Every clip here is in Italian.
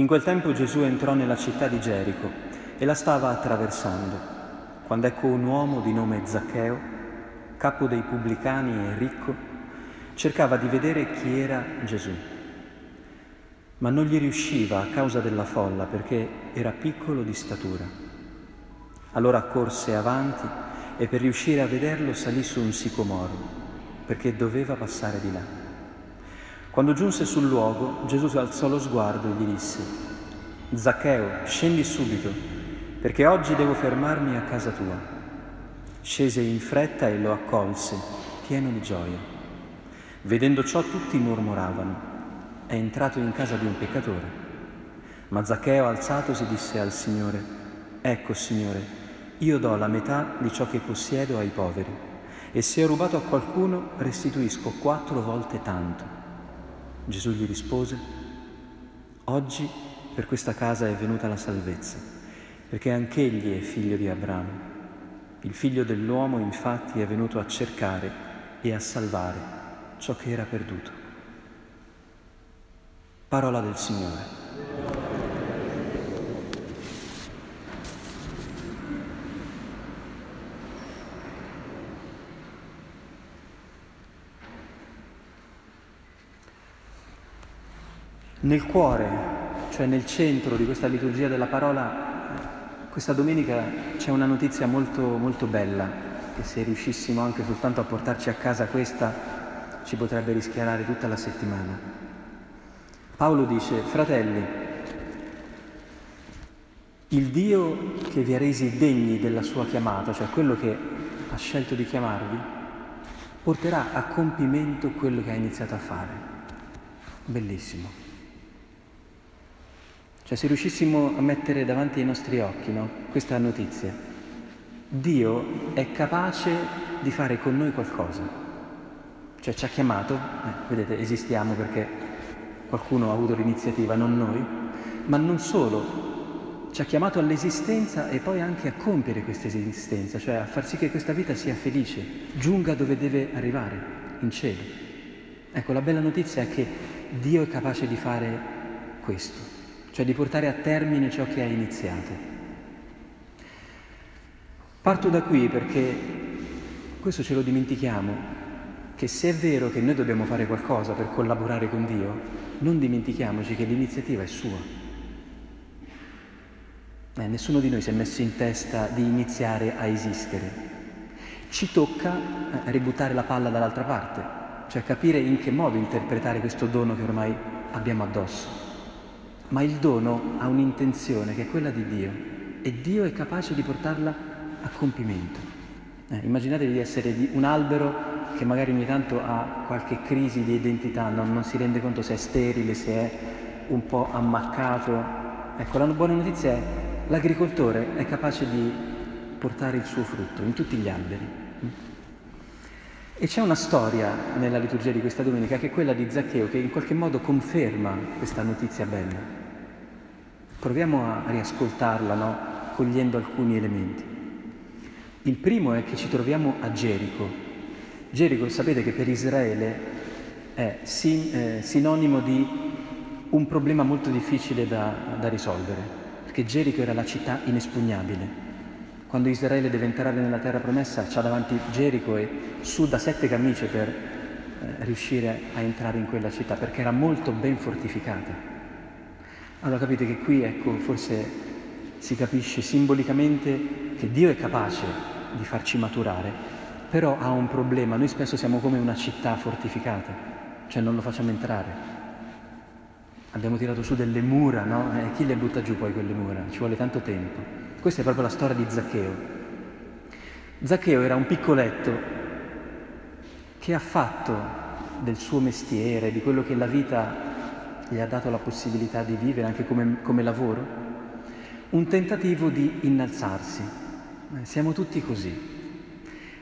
In quel tempo Gesù entrò nella città di Gerico e la stava attraversando, quando ecco un uomo di nome Zaccheo, capo dei pubblicani e ricco, cercava di vedere chi era Gesù. Ma non gli riusciva a causa della folla perché era piccolo di statura. Allora corse avanti e per riuscire a vederlo salì su un sicomoro, perché doveva passare di là. Quando giunse sul luogo, Gesù alzò lo sguardo e gli disse, Zaccheo, scendi subito, perché oggi devo fermarmi a casa tua. Scese in fretta e lo accolse, pieno di gioia. Vedendo ciò tutti mormoravano, è entrato in casa di un peccatore. Ma Zaccheo alzatosi disse al Signore, Ecco Signore, io do la metà di ciò che possiedo ai poveri, e se ho rubato a qualcuno restituisco quattro volte tanto. Gesù gli rispose, oggi per questa casa è venuta la salvezza, perché anch'egli è figlio di Abramo. Il figlio dell'uomo infatti è venuto a cercare e a salvare ciò che era perduto. Parola del Signore. Nel cuore, cioè nel centro di questa liturgia della parola, questa domenica c'è una notizia molto, molto bella, che se riuscissimo anche soltanto a portarci a casa questa, ci potrebbe rischiarare tutta la settimana. Paolo dice, fratelli, il Dio che vi ha resi degni della sua chiamata, cioè quello che ha scelto di chiamarvi, porterà a compimento quello che ha iniziato a fare. Bellissimo. Cioè se riuscissimo a mettere davanti ai nostri occhi no, questa notizia, Dio è capace di fare con noi qualcosa. Cioè ci ha chiamato, eh, vedete, esistiamo perché qualcuno ha avuto l'iniziativa, non noi, ma non solo, ci ha chiamato all'esistenza e poi anche a compiere questa esistenza, cioè a far sì che questa vita sia felice, giunga dove deve arrivare, in cielo. Ecco, la bella notizia è che Dio è capace di fare questo cioè di portare a termine ciò che ha iniziato. Parto da qui perché questo ce lo dimentichiamo, che se è vero che noi dobbiamo fare qualcosa per collaborare con Dio, non dimentichiamoci che l'iniziativa è sua. Eh, nessuno di noi si è messo in testa di iniziare a esistere. Ci tocca eh, ributtare la palla dall'altra parte, cioè capire in che modo interpretare questo dono che ormai abbiamo addosso ma il dono ha un'intenzione che è quella di Dio e Dio è capace di portarla a compimento. Eh, immaginatevi di essere un albero che magari ogni tanto ha qualche crisi di identità, non, non si rende conto se è sterile, se è un po' ammaccato. Ecco, la buona notizia è che l'agricoltore è capace di portare il suo frutto in tutti gli alberi. E c'è una storia nella liturgia di questa domenica che è quella di Zaccheo che in qualche modo conferma questa notizia bella. Proviamo a riascoltarla, no? cogliendo alcuni elementi. Il primo è che ci troviamo a Gerico. Gerico sapete che per Israele è sin, eh, sinonimo di un problema molto difficile da, da risolvere, perché Gerico era la città inespugnabile. Quando Israele deve entrare nella terra promessa, c'ha davanti Gerico e su da sette camicie per eh, riuscire a entrare in quella città, perché era molto ben fortificata. Allora capite che qui, ecco, forse si capisce simbolicamente che Dio è capace di farci maturare, però ha un problema. Noi spesso siamo come una città fortificata, cioè non lo facciamo entrare. Abbiamo tirato su delle mura, no? E chi le butta giù poi quelle mura? Ci vuole tanto tempo. Questa è proprio la storia di Zaccheo. Zaccheo era un piccoletto che ha fatto del suo mestiere, di quello che la vita gli ha dato la possibilità di vivere anche come, come lavoro, un tentativo di innalzarsi. Eh, siamo tutti così.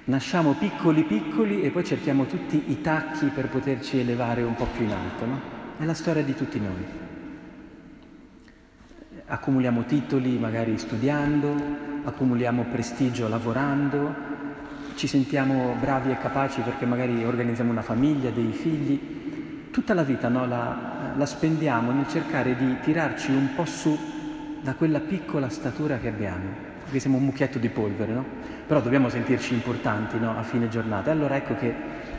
Nasciamo piccoli piccoli e poi cerchiamo tutti i tacchi per poterci elevare un po' più in alto, no? È la storia di tutti noi. Accumuliamo titoli magari studiando, accumuliamo prestigio lavorando, ci sentiamo bravi e capaci perché magari organizziamo una famiglia, dei figli, tutta la vita no, la, la spendiamo nel cercare di tirarci un po' su da quella piccola statura che abbiamo, perché siamo un mucchietto di polvere, no? Però dobbiamo sentirci importanti no? a fine giornata. Allora ecco che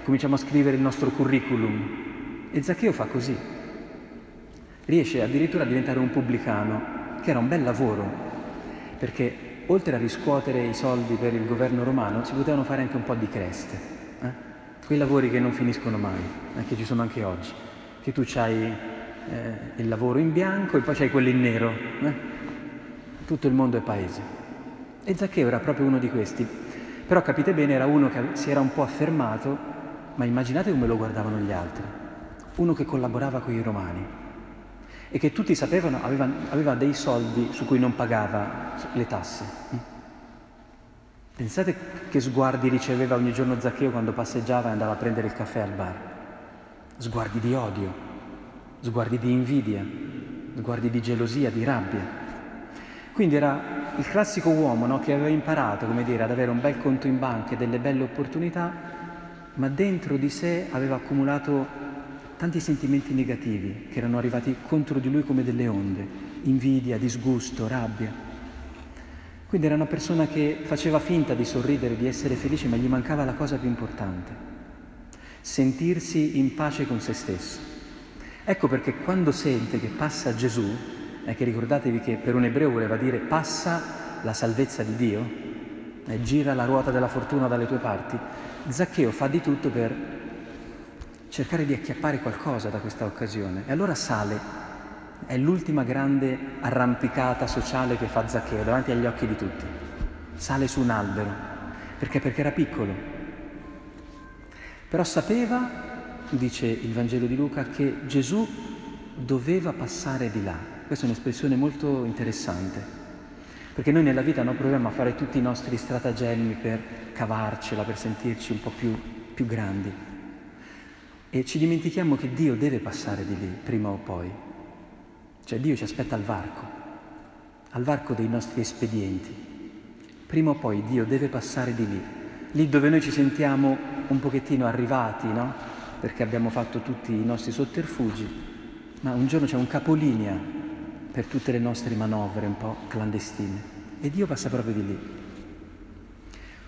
cominciamo a scrivere il nostro curriculum. E Zaccheo fa così. Riesce addirittura a diventare un pubblicano, che era un bel lavoro, perché oltre a riscuotere i soldi per il governo romano, si potevano fare anche un po' di creste. Eh? Quei lavori che non finiscono mai, eh, che ci sono anche oggi. Che tu hai eh, il lavoro in bianco e poi c'hai quello in nero. Eh? Tutto il mondo è paese. E Zaccheo era proprio uno di questi. Però capite bene, era uno che si era un po' affermato, ma immaginate come lo guardavano gli altri. Uno che collaborava con i romani e che tutti sapevano aveva, aveva dei soldi su cui non pagava le tasse. Pensate che sguardi riceveva ogni giorno Zaccheo quando passeggiava e andava a prendere il caffè al bar. Sguardi di odio, sguardi di invidia, sguardi di gelosia, di rabbia. Quindi era il classico uomo no, che aveva imparato dire, ad avere un bel conto in banca e delle belle opportunità, ma dentro di sé aveva accumulato tanti sentimenti negativi che erano arrivati contro di lui come delle onde, invidia, disgusto, rabbia. Quindi era una persona che faceva finta di sorridere, di essere felice, ma gli mancava la cosa più importante, sentirsi in pace con se stesso. Ecco perché quando sente che passa Gesù, è che ricordatevi che per un ebreo voleva dire passa la salvezza di Dio, gira la ruota della fortuna dalle tue parti, Zaccheo fa di tutto per cercare di acchiappare qualcosa da questa occasione. E allora sale. È l'ultima grande arrampicata sociale che fa Zaccheo davanti agli occhi di tutti. Sale su un albero. Perché? Perché era piccolo. Però sapeva, dice il Vangelo di Luca, che Gesù doveva passare di là. Questa è un'espressione molto interessante. Perché noi nella vita non proviamo a fare tutti i nostri stratagemmi per cavarcela, per sentirci un po' più, più grandi. E ci dimentichiamo che Dio deve passare di lì, prima o poi. Cioè Dio ci aspetta al varco, al varco dei nostri espedienti. Prima o poi Dio deve passare di lì, lì dove noi ci sentiamo un pochettino arrivati, no? Perché abbiamo fatto tutti i nostri sotterfugi, ma un giorno c'è un capolinea per tutte le nostre manovre un po' clandestine. E Dio passa proprio di lì.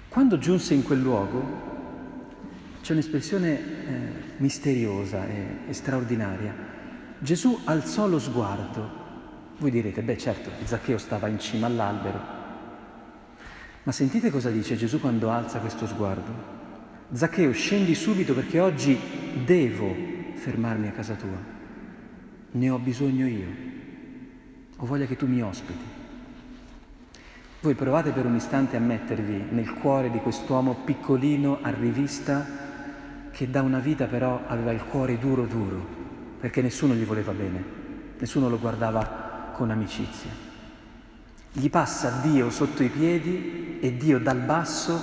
Quando giunse in quel luogo, c'è un'espressione eh, misteriosa e, e straordinaria. Gesù alzò lo sguardo. Voi direte, beh certo, Zaccheo stava in cima all'albero. Ma sentite cosa dice Gesù quando alza questo sguardo. Zaccheo, scendi subito perché oggi devo fermarmi a casa tua. Ne ho bisogno io. Ho voglia che tu mi ospiti. Voi provate per un istante a mettervi nel cuore di quest'uomo piccolino a rivista che da una vita però aveva il cuore duro duro, perché nessuno gli voleva bene, nessuno lo guardava con amicizia. Gli passa Dio sotto i piedi e Dio dal basso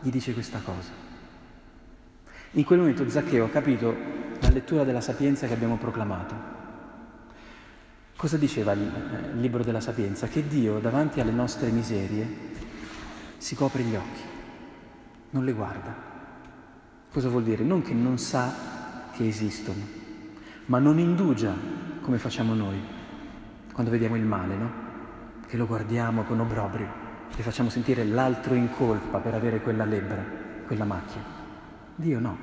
gli dice questa cosa. In quel momento Zaccheo ha capito la lettura della sapienza che abbiamo proclamato. Cosa diceva il libro della sapienza? Che Dio davanti alle nostre miserie si copre gli occhi, non le guarda. Cosa vuol dire? Non che non sa che esistono, ma non indugia come facciamo noi quando vediamo il male, no? Che lo guardiamo con obbrobrio e facciamo sentire l'altro in colpa per avere quella lebbra, quella macchia. Dio no.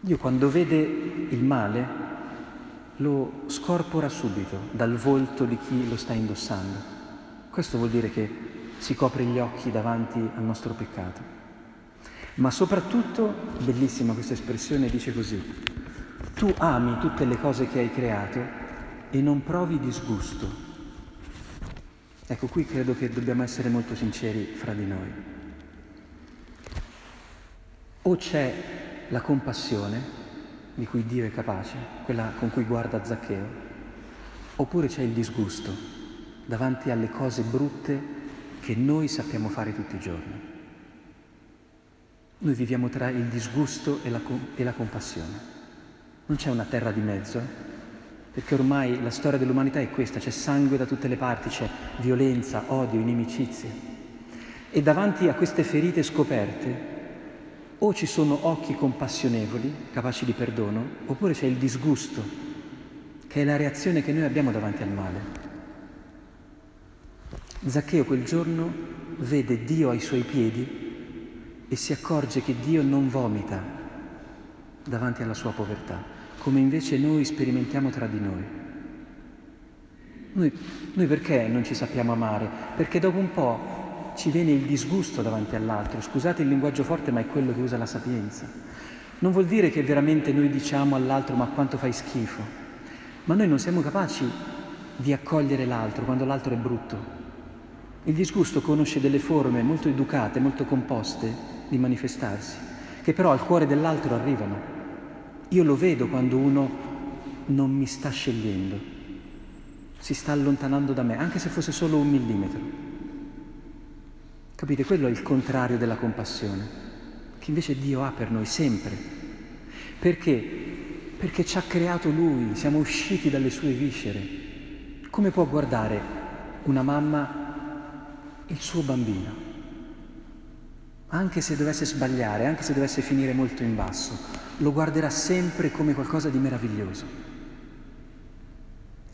Dio quando vede il male lo scorpora subito dal volto di chi lo sta indossando. Questo vuol dire che si copre gli occhi davanti al nostro peccato. Ma soprattutto, bellissima questa espressione, dice così, tu ami tutte le cose che hai creato e non provi disgusto. Ecco, qui credo che dobbiamo essere molto sinceri fra di noi. O c'è la compassione di cui Dio è capace, quella con cui guarda Zaccheo, oppure c'è il disgusto davanti alle cose brutte che noi sappiamo fare tutti i giorni. Noi viviamo tra il disgusto e la, e la compassione. Non c'è una terra di mezzo, perché ormai la storia dell'umanità è questa, c'è sangue da tutte le parti, c'è violenza, odio, inimicizie. E davanti a queste ferite scoperte o ci sono occhi compassionevoli, capaci di perdono, oppure c'è il disgusto, che è la reazione che noi abbiamo davanti al male. Zaccheo quel giorno vede Dio ai suoi piedi e si accorge che Dio non vomita davanti alla sua povertà, come invece noi sperimentiamo tra di noi. Noi, noi perché non ci sappiamo amare? Perché dopo un po' ci viene il disgusto davanti all'altro. Scusate il linguaggio forte, ma è quello che usa la sapienza. Non vuol dire che veramente noi diciamo all'altro ma quanto fai schifo, ma noi non siamo capaci di accogliere l'altro quando l'altro è brutto. Il disgusto conosce delle forme molto educate, molto composte di manifestarsi, che però al cuore dell'altro arrivano. Io lo vedo quando uno non mi sta scegliendo, si sta allontanando da me, anche se fosse solo un millimetro. Capite? Quello è il contrario della compassione, che invece Dio ha per noi sempre. Perché? Perché ci ha creato Lui, siamo usciti dalle sue viscere. Come può guardare una mamma il suo bambino? Anche se dovesse sbagliare, anche se dovesse finire molto in basso, lo guarderà sempre come qualcosa di meraviglioso,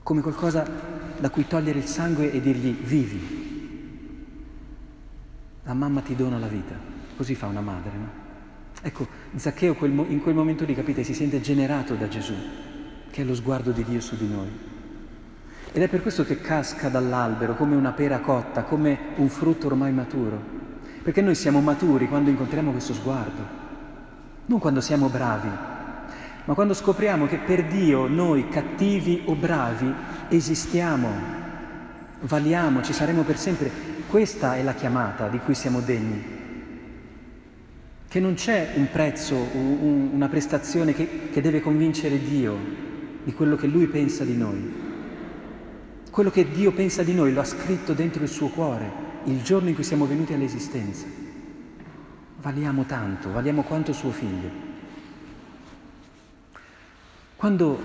come qualcosa da cui togliere il sangue e dirgli vivi, la mamma ti dona la vita, così fa una madre, no? Ecco, Zaccheo in quel momento lì, capite, si sente generato da Gesù, che è lo sguardo di Dio su di noi. Ed è per questo che casca dall'albero come una pera cotta, come un frutto ormai maturo. Perché noi siamo maturi quando incontriamo questo sguardo, non quando siamo bravi, ma quando scopriamo che per Dio noi, cattivi o bravi, esistiamo, valiamo, ci saremo per sempre. Questa è la chiamata di cui siamo degni, che non c'è un prezzo, un, una prestazione che, che deve convincere Dio di quello che Lui pensa di noi. Quello che Dio pensa di noi lo ha scritto dentro il suo cuore il giorno in cui siamo venuti all'esistenza. Valiamo tanto, valiamo quanto suo figlio. Quando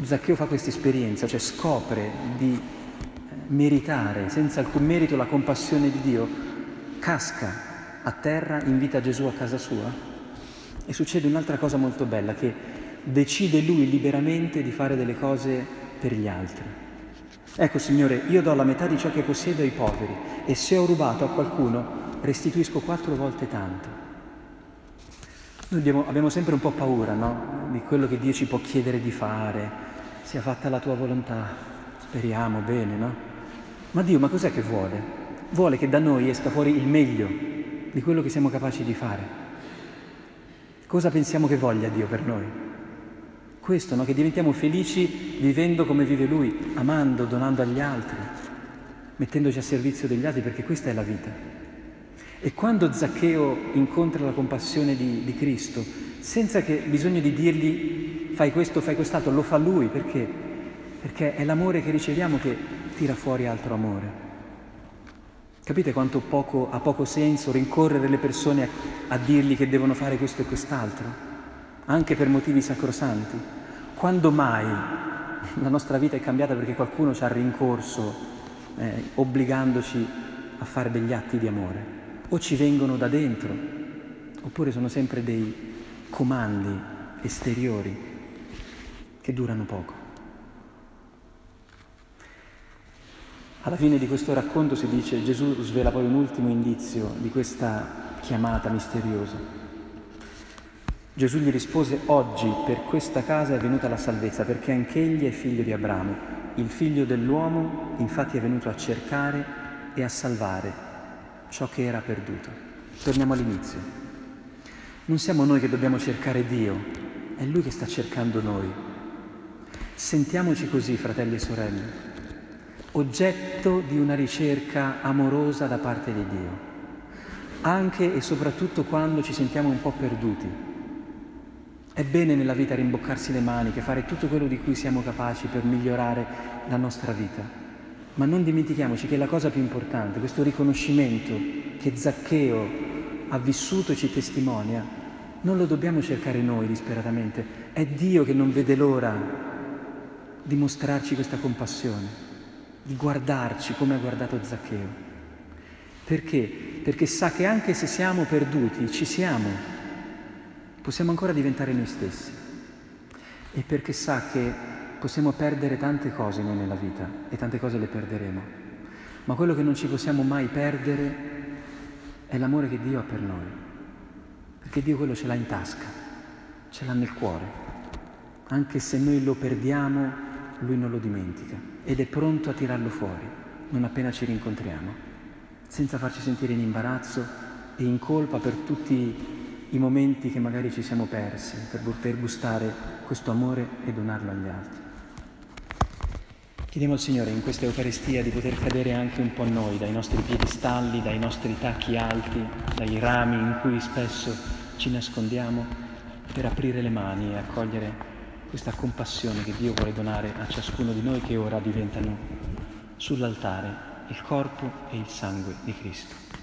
Zaccheo fa questa esperienza, cioè scopre di meritare senza alcun merito la compassione di Dio, casca a terra, invita Gesù a casa sua e succede un'altra cosa molto bella, che decide lui liberamente di fare delle cose per gli altri. Ecco Signore, io do la metà di ciò che possiedo ai poveri e se ho rubato a qualcuno restituisco quattro volte tanto. Noi abbiamo, abbiamo sempre un po' paura no? di quello che Dio ci può chiedere di fare, sia fatta la tua volontà, speriamo bene, no? Ma Dio, ma cos'è che vuole? Vuole che da noi esca fuori il meglio di quello che siamo capaci di fare. Cosa pensiamo che voglia Dio per noi? Questo, no? che diventiamo felici vivendo come vive Lui, amando, donando agli altri, mettendoci a servizio degli altri, perché questa è la vita. E quando Zaccheo incontra la compassione di, di Cristo, senza che bisogno di dirgli fai questo, fai quest'altro, lo fa Lui, perché? Perché è l'amore che riceviamo che tira fuori altro amore. Capite quanto poco, ha poco senso rincorrere le persone a, a dirgli che devono fare questo e quest'altro, anche per motivi sacrosanti? Quando mai la nostra vita è cambiata perché qualcuno ci ha rincorso, eh, obbligandoci a fare degli atti di amore? O ci vengono da dentro, oppure sono sempre dei comandi esteriori che durano poco. Alla fine di questo racconto si dice Gesù svela poi un ultimo indizio di questa chiamata misteriosa. Gesù gli rispose, oggi per questa casa è venuta la salvezza, perché anch'egli è figlio di Abramo. Il figlio dell'uomo infatti è venuto a cercare e a salvare ciò che era perduto. Torniamo all'inizio. Non siamo noi che dobbiamo cercare Dio, è Lui che sta cercando noi. Sentiamoci così, fratelli e sorelle oggetto di una ricerca amorosa da parte di Dio, anche e soprattutto quando ci sentiamo un po' perduti. È bene nella vita rimboccarsi le maniche, fare tutto quello di cui siamo capaci per migliorare la nostra vita, ma non dimentichiamoci che la cosa più importante, questo riconoscimento che Zaccheo ha vissuto e ci testimonia, non lo dobbiamo cercare noi disperatamente, è Dio che non vede l'ora di mostrarci questa compassione di guardarci come ha guardato Zaccheo. Perché? Perché sa che anche se siamo perduti, ci siamo possiamo ancora diventare noi stessi. E perché sa che possiamo perdere tante cose noi nella vita e tante cose le perderemo, ma quello che non ci possiamo mai perdere è l'amore che Dio ha per noi, perché Dio quello ce l'ha in tasca, ce l'ha nel cuore. Anche se noi lo perdiamo, Lui non lo dimentica ed è pronto a tirarlo fuori, non appena ci rincontriamo, senza farci sentire in imbarazzo e in colpa per tutti i momenti che magari ci siamo persi per poter gustare questo amore e donarlo agli altri. Chiediamo al Signore in questa Eucaristia di poter cadere anche un po' noi dai nostri piedistalli, dai nostri tacchi alti, dai rami in cui spesso ci nascondiamo, per aprire le mani e accogliere questa compassione che Dio vuole donare a ciascuno di noi che ora diventano sull'altare il corpo e il sangue di Cristo.